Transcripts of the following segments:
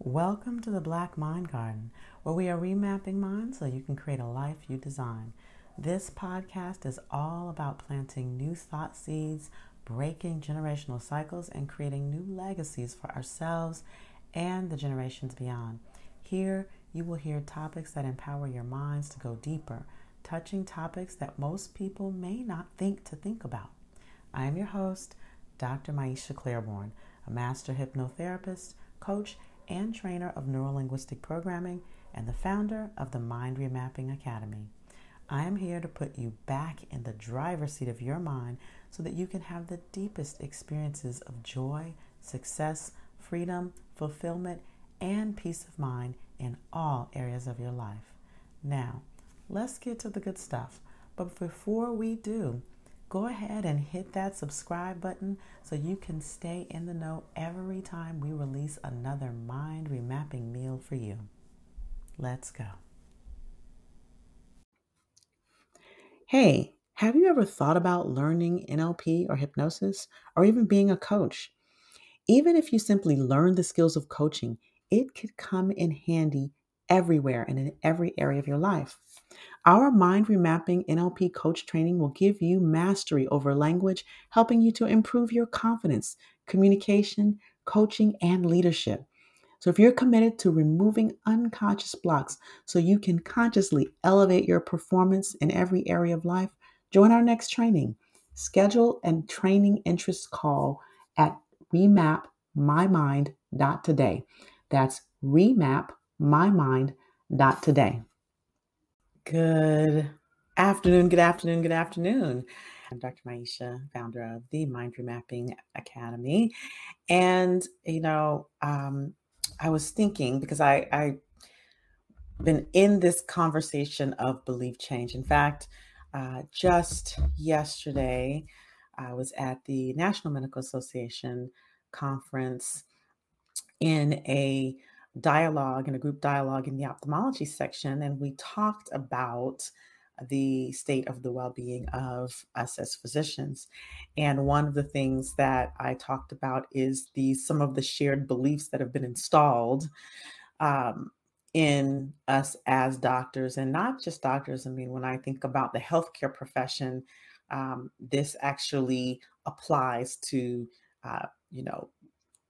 Welcome to the Black Mind Garden, where we are remapping minds so you can create a life you design. This podcast is all about planting new thought seeds, breaking generational cycles, and creating new legacies for ourselves and the generations beyond. Here, you will hear topics that empower your minds to go deeper, touching topics that most people may not think to think about. I am your host, Dr. Maisha Claiborne, a master hypnotherapist, coach, and trainer of neurolinguistic programming and the founder of the Mind Remapping Academy. I am here to put you back in the driver's seat of your mind so that you can have the deepest experiences of joy, success, freedom, fulfillment, and peace of mind in all areas of your life. Now, let's get to the good stuff. But before we do, go ahead and hit that subscribe button so you can stay in the know every time we release another mind remapping meal for you. Let's go. Hey, have you ever thought about learning NLP or hypnosis or even being a coach? Even if you simply learn the skills of coaching, it could come in handy everywhere and in every area of your life. Our mind remapping NLP coach training will give you mastery over language, helping you to improve your confidence, communication, coaching, and leadership. So, if you're committed to removing unconscious blocks so you can consciously elevate your performance in every area of life, join our next training. Schedule and training interest call at remapmymind.today. That's remapmymind.today. Good afternoon, good afternoon, good afternoon. I'm Dr. Maisha, founder of the Mind Remapping Academy. And, you know, um, I was thinking because I, I been in this conversation of belief change. In fact, uh, just yesterday, I was at the National Medical Association conference in a dialogue, and a group dialogue in the ophthalmology section, and we talked about the state of the well-being of us as physicians. And one of the things that i talked about is the some of the shared beliefs that have been installed um, in us as doctors and not just doctors. I mean when i think about the healthcare profession um, this actually applies to uh, you know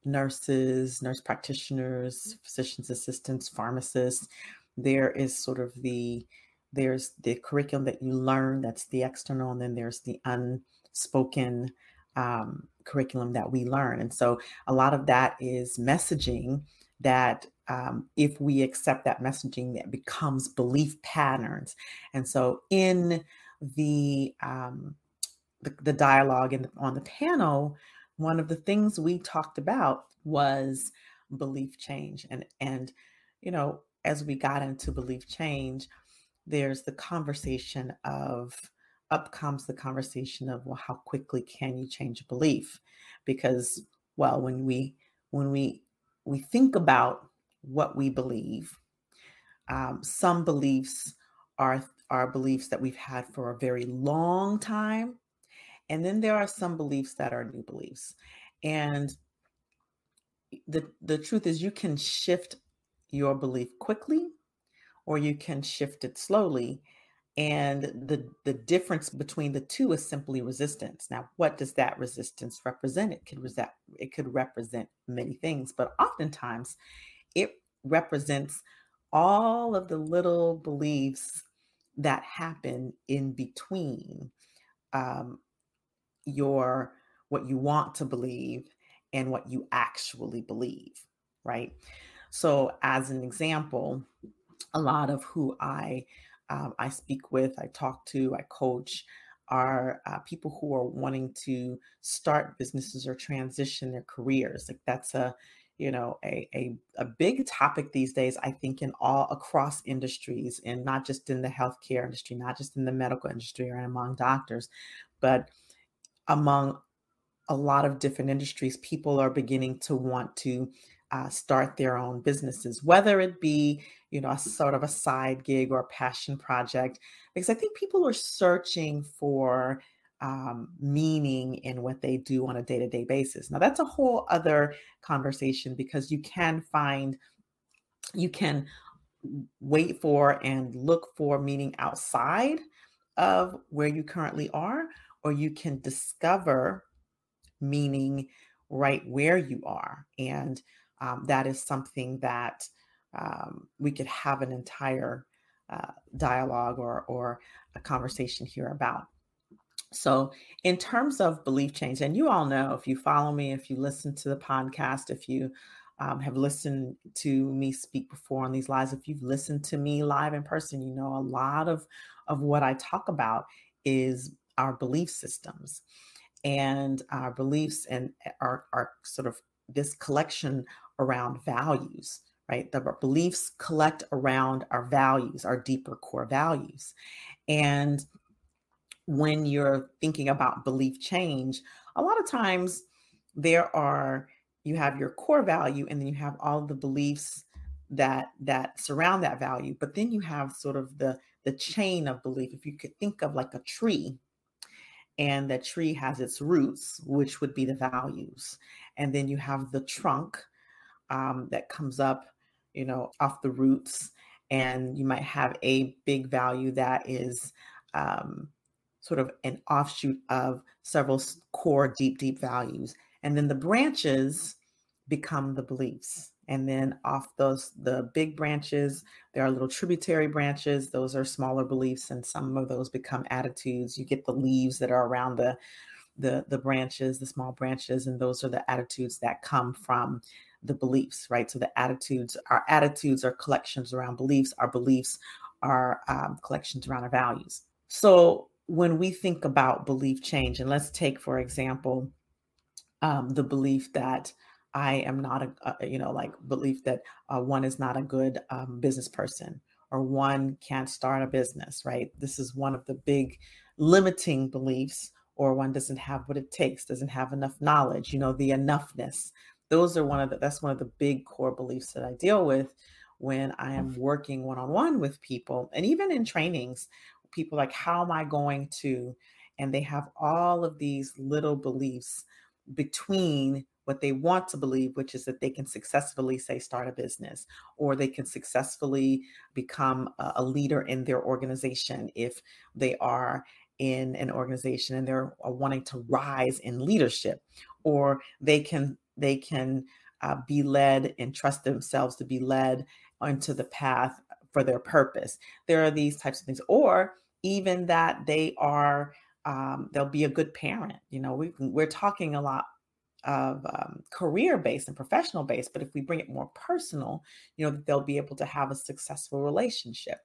nurses, nurse practitioners, physician's assistants, pharmacists. There is sort of the there's the curriculum that you learn that's the external, and then there's the unspoken um, curriculum that we learn. And so a lot of that is messaging that um, if we accept that messaging, that becomes belief patterns. And so in the um, the, the dialogue and on the panel, one of the things we talked about was belief change and and you know as we got into belief change there's the conversation of up comes the conversation of well how quickly can you change a belief? Because well when we when we we think about what we believe um, some beliefs are are beliefs that we've had for a very long time and then there are some beliefs that are new beliefs. And the the truth is you can shift your belief quickly or you can shift it slowly. And the the difference between the two is simply resistance. Now what does that resistance represent? It could represent it could represent many things but oftentimes it represents all of the little beliefs that happen in between um, your what you want to believe and what you actually believe, right? So, as an example, a lot of who I um, I speak with, I talk to, I coach, are uh, people who are wanting to start businesses or transition their careers. Like that's a you know a, a, a big topic these days i think in all across industries and not just in the healthcare industry not just in the medical industry or among doctors but among a lot of different industries, people are beginning to want to uh, start their own businesses, whether it be, you know, a sort of a side gig or a passion project, because I think people are searching for um, meaning in what they do on a day to day basis. Now, that's a whole other conversation because you can find you can wait for and look for meaning outside of where you currently are, or you can discover meaning right where you are. And um, that is something that um, we could have an entire uh, dialogue or, or a conversation here about. So, in terms of belief change, and you all know if you follow me, if you listen to the podcast, if you um, have listened to me speak before on these lives, if you've listened to me live in person, you know a lot of of what I talk about is our belief systems and our beliefs and our, our sort of this collection around values right? The beliefs collect around our values our deeper core values. And when you're thinking about belief change a lot of times there are you have your core value and then you have all the beliefs that that surround that value but then you have sort of the the chain of belief. If you could think of like a tree and that tree has its roots which would be the values and then you have the trunk um, that comes up you know off the roots and you might have a big value that is um, sort of an offshoot of several core deep deep values and then the branches become the beliefs. And then off those, the big branches, there are little tributary branches. Those are smaller beliefs, and some of those become attitudes. You get the leaves that are around the the the branches, the small branches, and those are the attitudes that come from the beliefs, right? So the attitudes, our attitudes are collections around beliefs. Our beliefs are um, collections around our values. So when we think about belief change, and let's take for example um, the belief that I am not a, a you know, like belief that uh, one is not a good um, business person or one can't start a business, right? This is one of the big limiting beliefs, or one doesn't have what it takes, doesn't have enough knowledge, you know, the enoughness. Those are one of the, that's one of the big core beliefs that I deal with when I am working one on one with people. And even in trainings, people like, how am I going to? And they have all of these little beliefs between what they want to believe, which is that they can successfully, say, start a business or they can successfully become a, leader in their organization if they are in an organization and they're uh, wanting to rise in leadership or they can they can uh, be led and trust themselves to be led onto the path for their purpose. There are these types of things or even that they are um, they'll be a good parent you know we, we're talking a lot of um, career based and professional based but if we bring it more personal you know they'll be able to have a successful relationship.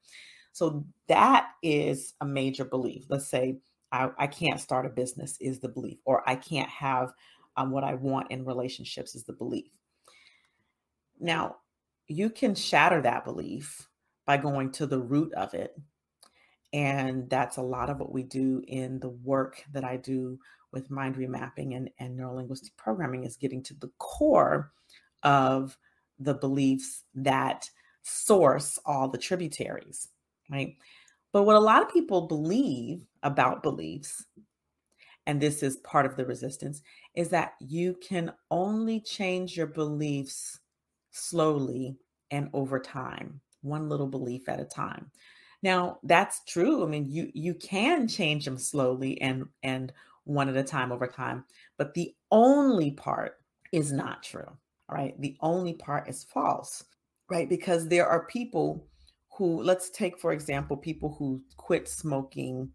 So that is a major belief. Let's say i, I can't start a business is the belief or i can't have um, what i want in relationships is the belief. Now you can shatter that belief by going to the root of it and that's a lot of what we do in the work that I do with mind remapping and, and neurolinguistic programming is getting to the core of the beliefs that source all the tributaries, right? But what a lot of people believe about beliefs, and this is part of the resistance, is that you can only change your beliefs slowly and over time, one little belief at a time. Now, that's true. I mean, you you can change them slowly and and one at a time over time, but the only part is not true. Right? The only part is false. Right? Because there are people who let's take for example people who quit smoking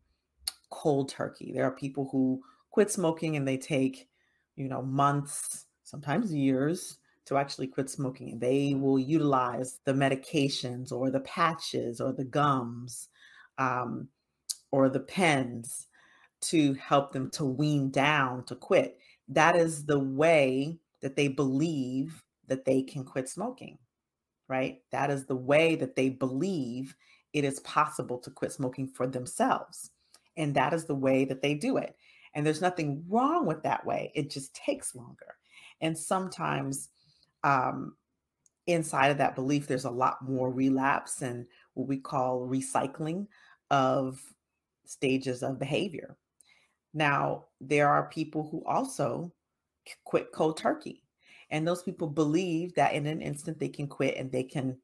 cold turkey. There are people who quit smoking and they take, you know, months, sometimes years to actually quit smoking. They will utilize the medications or the patches or the gums um, or the pens to help them to wean down to quit. That is the way that they believe that they can quit smoking, right? That is the way that they believe it is possible to quit smoking for themselves. And that is the way that they do it. And there's nothing wrong with that way. It just takes longer. And sometimes um, inside of that belief, there's a lot more relapse and what we call recycling of stages of behavior. Now, there are people who also quit cold turkey. And those people believe that in an instant they can quit and they can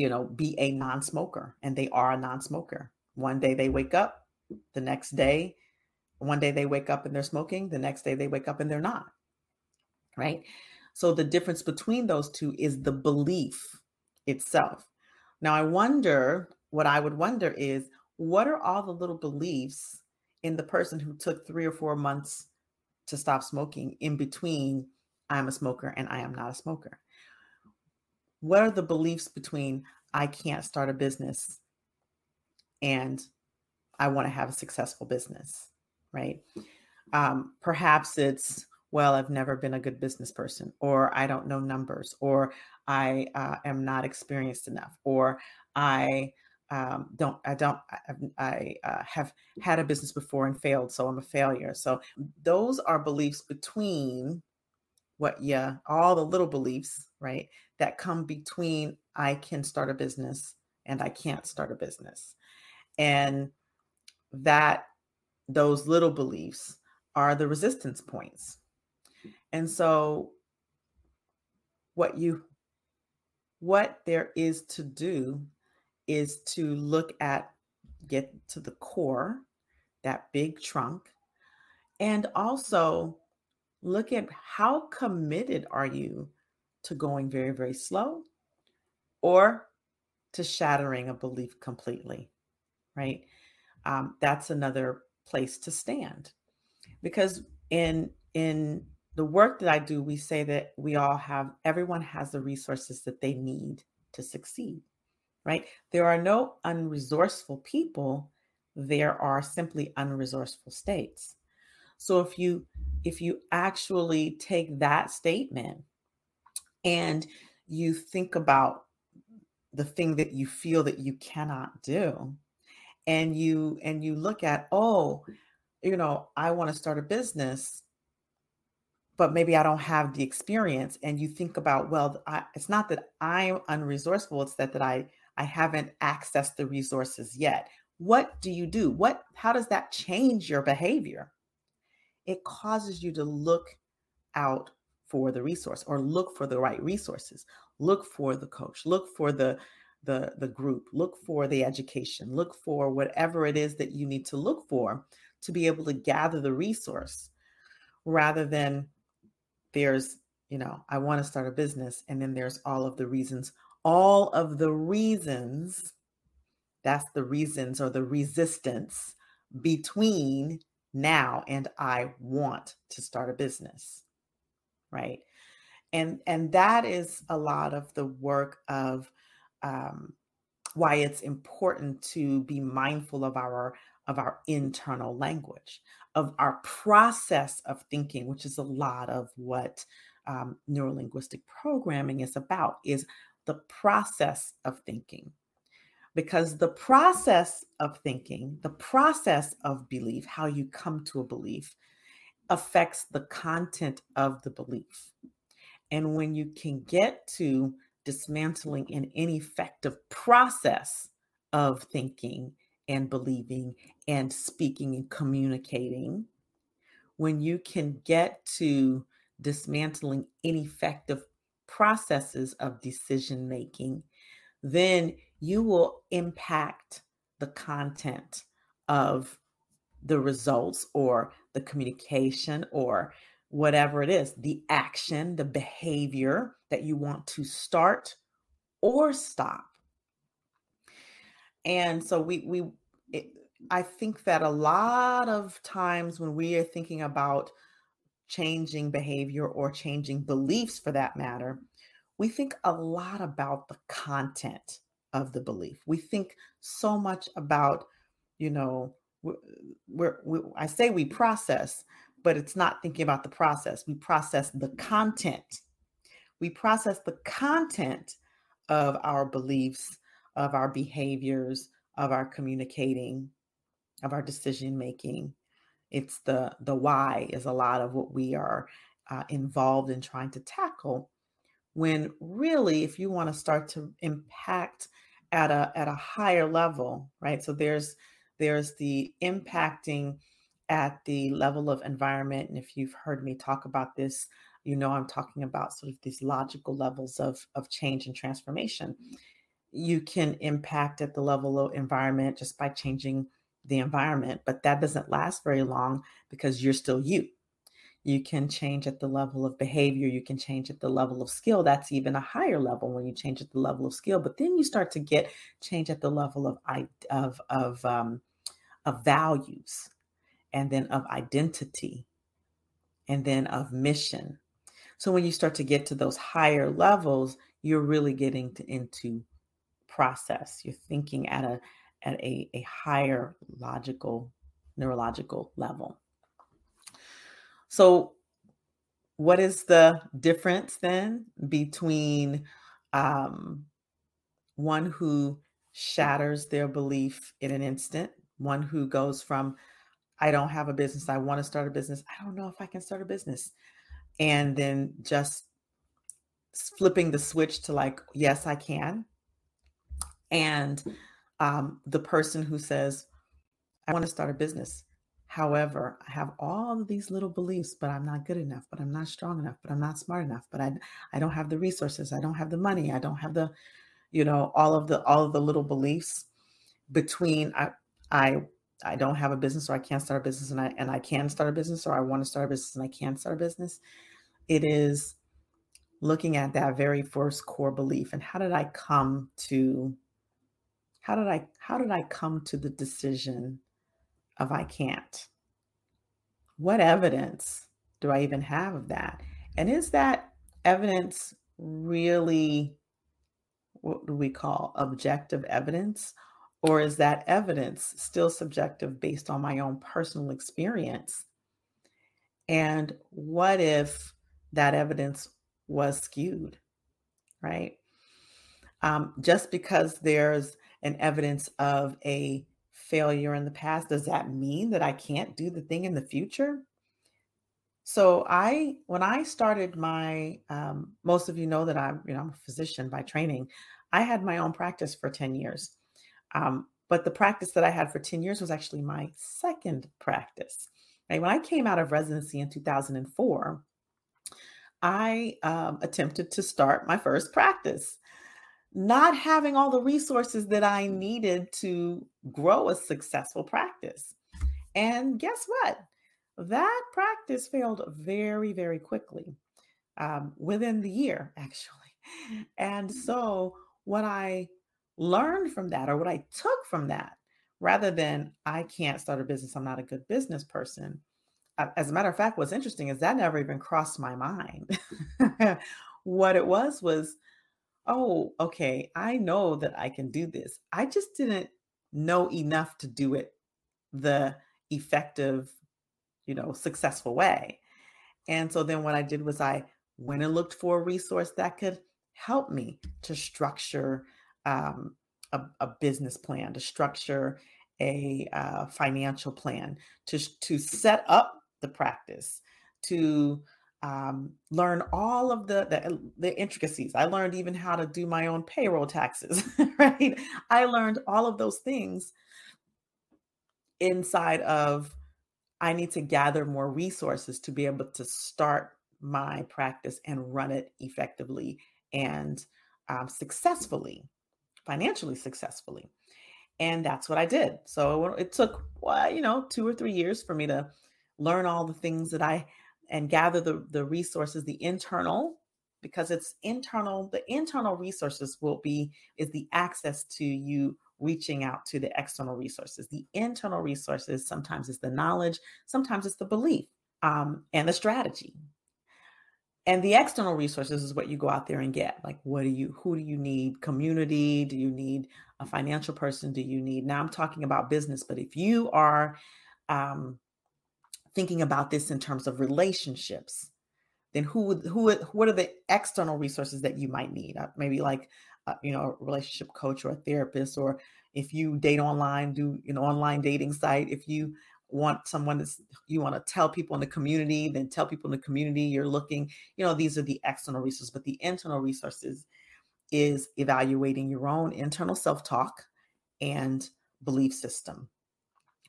you know, be a non smoker and they are a non smoker. One day they wake up, the next day, one day they wake up and they're smoking, the next day they wake up and they're not. Right. So the difference between those two is the belief itself. Now, I wonder what I would wonder is what are all the little beliefs in the person who took three or four months to stop smoking in between I'm a smoker and I am not a smoker? What are the beliefs between I can't start a business and I want to have a successful business, right? Um, perhaps it's, well, I've never been a good business person, or I don't know numbers, or I uh, am not experienced enough, or I um, don't, I don't, I, I uh, have had a business before and failed, so I'm a failure. So those are beliefs between what, yeah, all the little beliefs, right, that come between I can start a business and I can't start a business. And that those little beliefs are the resistance points. And so what you what there is to do is to look at get to the core, that big trunk, and also look at how committed are you to going very very slow or to shattering a belief completely, right? Um, that's another place to stand because in in the work that I do, we say that we all have everyone has the resources that they need to succeed, right? There are no unresourceful people. There are simply unresourceful states. So if you if you actually take that statement and you think about the thing that you feel that you cannot do and you and you look at oh you know i want to start a business but maybe i don't have the experience and you think about well I, it's not that i'm unresourceful it's that that i i haven't accessed the resources yet. What do you do? What how does that change your behavior? It causes you to look out for the resource or look for the right resources. Look for the coach. Look for the the the group. Look for the education. Look for whatever it is that you need to look for to be able to gather the resource rather than there's you know i want to start a business and then there's all of the reasons all of the reasons that's the reasons or the resistance between now and i want to start a business right? And and that is a lot of the work of um, why it's important to be mindful of our of our internal language of our process of thinking which is a lot of what um, neurolinguistic programming is about is the process of thinking. Because the process of thinking the process of belief how you come to a belief affects the content of the belief. And when you can get to dismantling an ineffective process of thinking and believing and speaking and communicating, when you can get to dismantling ineffective processes of decision making, then you will impact the content of the results or the communication or whatever it is, the action, the behavior that you want to start or stop. And so we we it, I think that a lot of times when we are thinking about changing behavior or changing beliefs for that matter, we think a lot about the content of the belief. We think so much about, you know, we're, we, I say we process, but it's not thinking about the process. We process the content. We process the content of our beliefs, of our behaviors, of our communicating, of our decision making. It's the the why is a lot of what we are uh, involved in trying to tackle. When really, if you want to start to impact at a at a higher level, right? So there's there's the impacting at the level of environment. And if you've heard me talk about this, you know I'm talking about sort of these logical levels of, of change and transformation. you can impact at the level of environment just by changing the environment, but that doesn't last very long because you're still you. You can change at the level of behavior, you can change at the level of skill. That's even a higher level when you change at the level of skill. But then you start to get change at the level of of of um, of values, and then of identity, and then of mission. So when you start to get to those higher levels, you're really getting to, into process. You're thinking at a at a, a higher logical, neurological level. So, what is the difference then between um, one who shatters their belief in an instant, one who goes from, I don't have a business, I want to start a business, I don't know if I can start a business, and then just flipping the switch to like, yes, I can. And um, the person who says, I want to start a business. However, I have all of these little beliefs, but I'm not good enough, but I'm not strong enough, but I'm not smart enough, but I I don't have the resources, I don't have the money, I don't have the, you know, all of the all of the little beliefs between I I I don't have a business or I can't start a business and I and I can start a business or I want to start a business and I can start a business. It is looking at that very first core belief and how did I come to how did I how did I come to the decision of I can't? What evidence do I even have of that? And is that evidence really what do we call objective evidence? Or is that evidence still subjective based on my own personal experience? And what if that evidence was skewed, right? Um, just because there's and evidence of a failure in the past, does that mean that I can't do the thing in the future? So I, when I started my, um, most of you know that I'm, you know, I'm a physician by training. I had my own practice for 10 years. Um, but the practice that I had for 10 years was actually my second practice. Right? When I came out of residency in 2004, I um, attempted to start my first practice not having all the resources that I needed to grow a successful practice. And guess what? That practice failed very, very quickly um, within the year, actually. And so, what I learned from that, or what I took from that, rather than I can't start a business, I'm not a good business person. As a matter of fact, what's interesting is that never even crossed my mind. what it was was, oh, okay, I know that I can do this. I just didn't know enough to do it the effective, you know, successful way. And so then what I did was I went and looked for a resource that could help me to structure um, a, a, business plan, to structure a uh, financial plan, to, to set up the practice, to um, learn all of the, the, the intricacies. I learned even how to do my own payroll taxes, right? I learned all of those things inside of I need to gather more resources to be able to start my practice and run it effectively and um, successfully, financially successfully. And that's what I did. So it took, well, you know, two or three years for me to learn all the things that I and gather the, the resources, the internal, because it's internal, the internal resources will be is the access to you reaching out to the external resources. The internal resources sometimes is the knowledge, sometimes it's the belief um, and the strategy. And the external resources is what you go out there and get. Like, what do you, who do you need? Community? Do you need a financial person? Do you need, now I'm talking about business, but if you are um, thinking about this in terms of relationships, then who would who what are the external resources that you might need? Uh, maybe like uh, you know a relationship coach or a therapist, or if you date online, do an online dating site. If you want someone that's you want to tell people in the community, then tell people in the community you're looking. You know these are the external resources, but the internal resources is evaluating your own internal self talk and belief system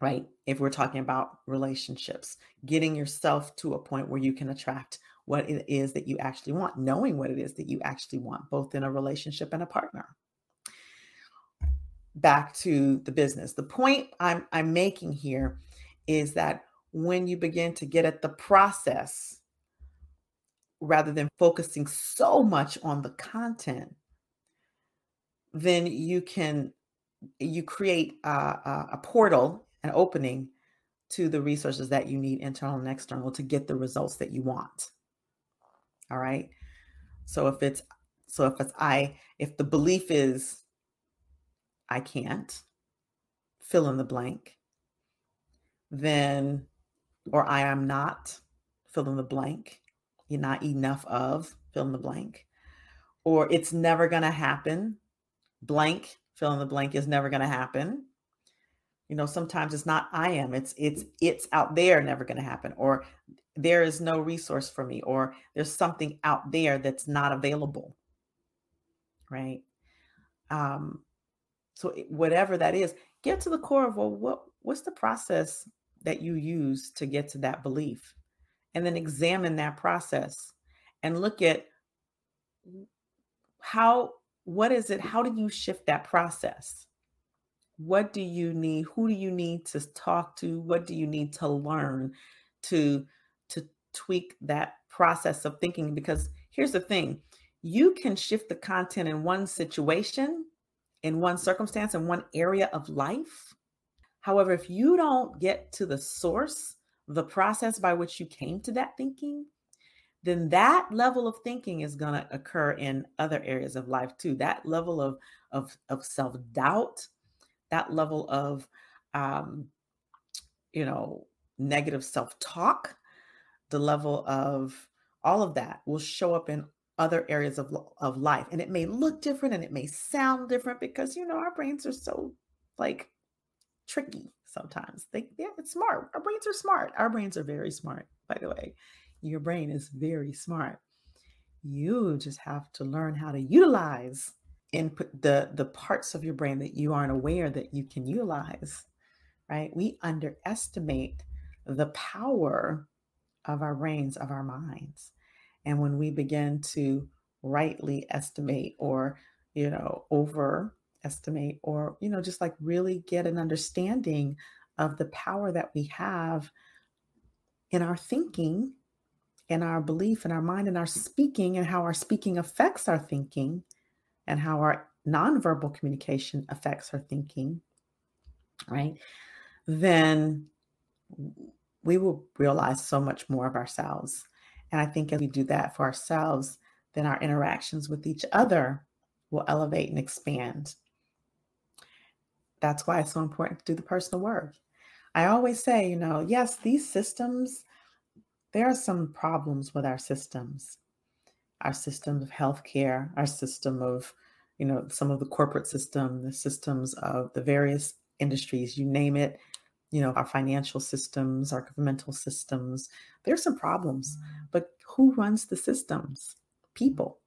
right? If we're talking about relationships, getting yourself to a point where you can attract what it is that you actually want, knowing what it is that you actually want, both in a relationship and a partner. back to the business. The point I'm I'm making here is that when you begin to get at the process rather than focusing so much on the content, then you can you create a, a, a portal, an opening to the resources that you need, internal and external, to get the results that you want. All right. So if it's so if it's I, if the belief is I can't fill in the blank, then or I am not fill in the blank, you're not enough of fill in the blank, or it's never to happen, blank fill in the blank is never to happen you know sometimes it's not i am it's it's it's out there never going to happen or there is no resource for me or there's something out there that's not available. Right? Um so whatever that is get to the core of well what what's the process that you use to get to that belief? And then examine that process and look at how what is it how do you shift that process what do you need who do you need to talk to what do you need to learn to to tweak that process of thinking? Because here's the thing you can shift the content in one situation in one circumstance in one area of life. However if you don't get to the source the process by which you came to that thinking then that level of thinking is going to occur in other areas of life too. That level of of, of self-doubt that level of um, you know negative self-talk the level of all of that will show up in other areas of, of life. And it may look different and it may sound different because you know our brains are so like tricky sometimes. They yeah it's smart. Our brains are smart. Our brains are very smart by the way. Your brain is very smart. You just have to learn how to utilize input the the parts of your brain that you aren't aware that you can utilize right? We underestimate the power of our brains of our minds. And when we begin to rightly estimate or you know overestimate or you know just like really get an understanding of the power that we have in our thinking in our belief in our mind and our speaking and how our speaking affects our thinking and how our nonverbal communication affects our thinking, right? Then we will realize so much more of ourselves. And I think if we do that for ourselves, then our interactions with each other will elevate and expand. That's why it's so important to do the personal work. I always say, you know, yes, these systems, there are some problems with our systems our system of healthcare, our system of, you know, some of the corporate system, the systems of the various industries, you name it, you know, our financial systems, our governmental systems. There's some problems, but who runs the systems? People.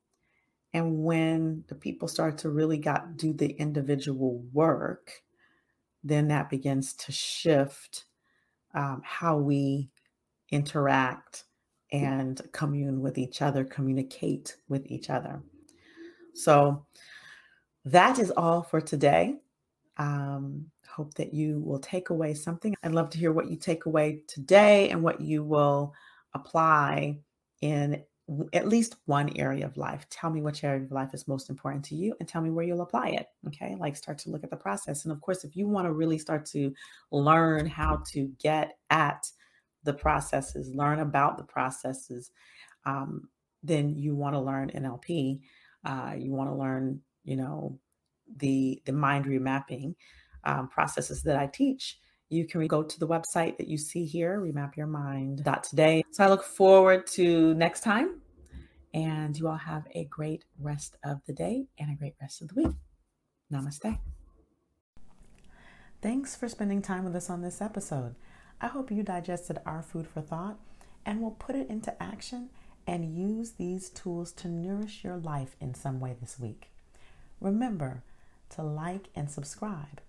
And when the people start to really got do the individual work, then that begins to shift um, how we interact and commune with each other, communicate with each other. So that is all for today. Um, hope that you will take away something. I'd love to hear what you take away today and what you will apply in at least one area of life. Tell me which area of life is most important to you and tell me where you'll apply it. Okay. Like start to look at the process. And of course, if you want to really start to learn how to get at the processes, learn about the processes, um, then you want to learn NLP. Uh, you want to learn, you know, the the mind remapping um, processes that I teach. You can go to the website that you see here, remapyourmind.today. So I look forward to next time. And you all have a great rest of the day and a great rest of the week. Namaste. Thanks for spending time with us on this episode. I hope you digested our food for thought and will put it into action and use these tools to nourish your life in some way this week. Remember to like and subscribe.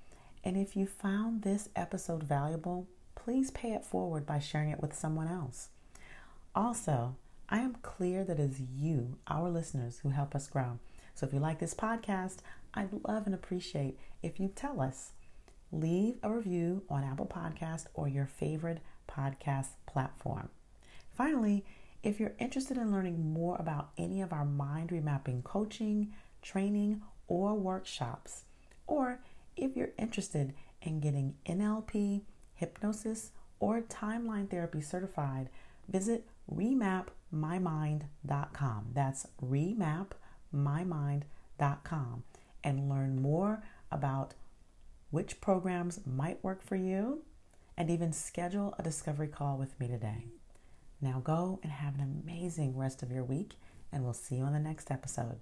And if you found this episode valuable, please pay it forward by sharing it with someone else. Also, I am clear that it is you, our listeners, who help us grow. So if you like this podcast, I'd love and appreciate if you tell us. Leave a review on Apple Podcast or your favorite podcast platform. Finally, if you're interested in learning more about any of our mind remapping coaching, training, or workshops, or if you're interested in getting NLP, hypnosis, or timeline therapy certified, visit remapmymind.com. That's remapmymind.com and learn more about which programs might work for you and even schedule a discovery call with me today. Now go and have an amazing rest of your week, and we'll see you on the next episode.